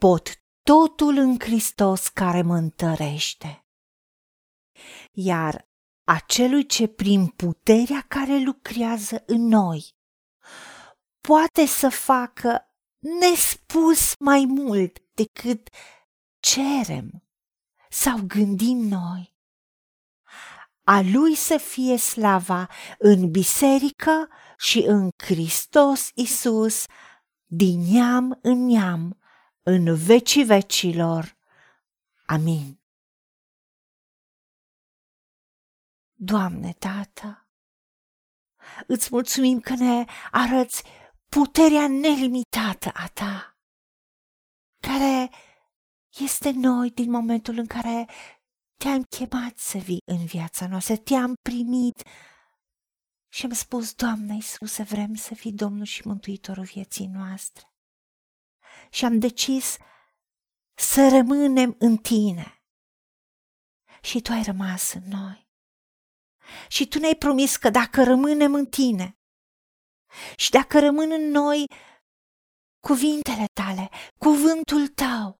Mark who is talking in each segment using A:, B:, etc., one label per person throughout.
A: pot totul în Hristos care mă întărește. Iar acelui ce prin puterea care lucrează în noi poate să facă nespus mai mult decât cerem sau gândim noi. A lui să fie slava în biserică și în Hristos Isus, din neam în neam, în vecii vecilor. Amin. Doamne, Tată, îți mulțumim că ne arăți puterea nelimitată a Ta, care este noi din momentul în care te-am chemat să vii în viața noastră, te-am primit și am spus, Doamne Iisuse, vrem să fii Domnul și Mântuitorul vieții noastre. Și am decis să rămânem în Tine. Și Tu ai rămas în noi. Și Tu ne-ai promis că dacă rămânem în Tine și dacă rămân în noi cuvintele Tale, cuvântul Tău,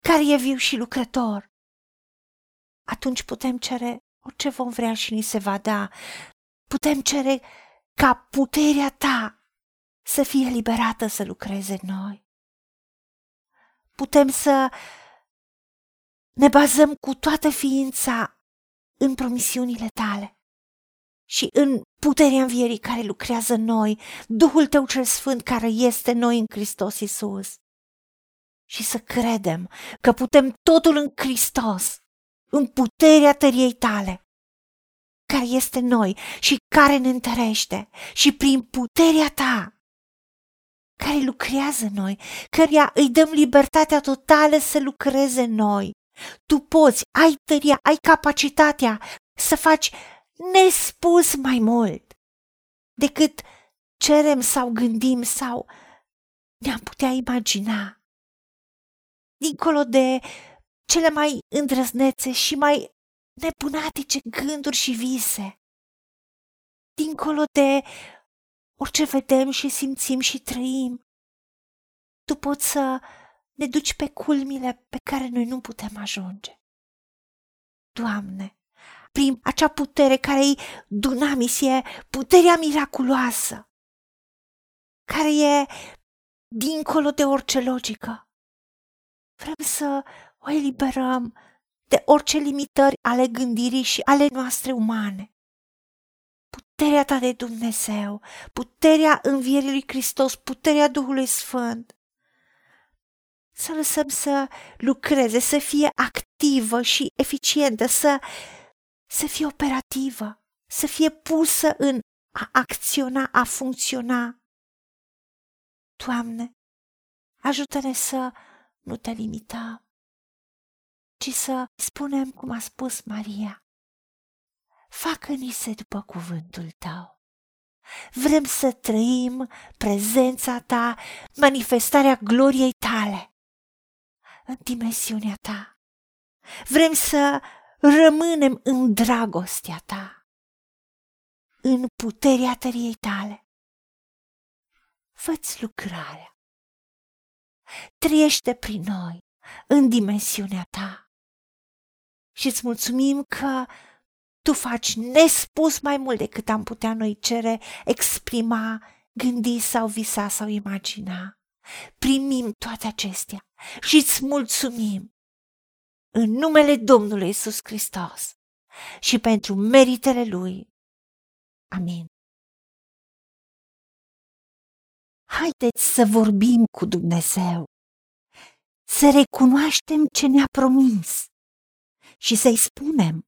A: care e viu și lucrător, atunci putem cere orice vom vrea și ni se va da. Putem cere ca puterea ta să fie liberată să lucreze în noi. Putem să ne bazăm cu toată ființa în promisiunile tale și în puterea învierii care lucrează în noi, Duhul Tău cel Sfânt care este noi în Hristos Isus. Și să credem că putem totul în Hristos în puterea tăriei tale, care este noi și care ne întărește și prin puterea ta, care lucrează în noi, căreia îi dăm libertatea totală să lucreze în noi. Tu poți, ai tăria, ai capacitatea să faci nespus mai mult decât cerem sau gândim sau ne-am putea imagina. Dincolo de cele mai îndrăznețe și mai nebunatice gânduri și vise. Dincolo de orice vedem și simțim și trăim, tu poți să ne duci pe culmile pe care noi nu putem ajunge. Doamne, prin acea putere care e dunamis, e puterea miraculoasă, care e dincolo de orice logică. Vrem să o eliberăm de orice limitări ale gândirii și ale noastre umane. Puterea ta de Dumnezeu, puterea învierii lui Hristos, puterea Duhului Sfânt. Să lăsăm să lucreze, să fie activă și eficientă, să, să fie operativă, să fie pusă în a acționa, a funcționa. Doamne, ajută-ne să nu te limităm ci să spunem cum a spus Maria. Facă-ni se după cuvântul tău. Vrem să trăim prezența ta, manifestarea gloriei tale în dimensiunea ta. Vrem să rămânem în dragostea ta, în puterea tăriei tale. Fă-ți lucrarea. Trăiește prin noi în dimensiunea ta și îți mulțumim că tu faci nespus mai mult decât am putea noi cere, exprima, gândi sau visa sau imagina. Primim toate acestea și îți mulțumim în numele Domnului Isus Hristos și pentru meritele Lui. Amin. Haideți să vorbim cu Dumnezeu, să recunoaștem ce ne-a promis și să-i spunem,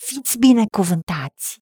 A: Fiți binecuvântați!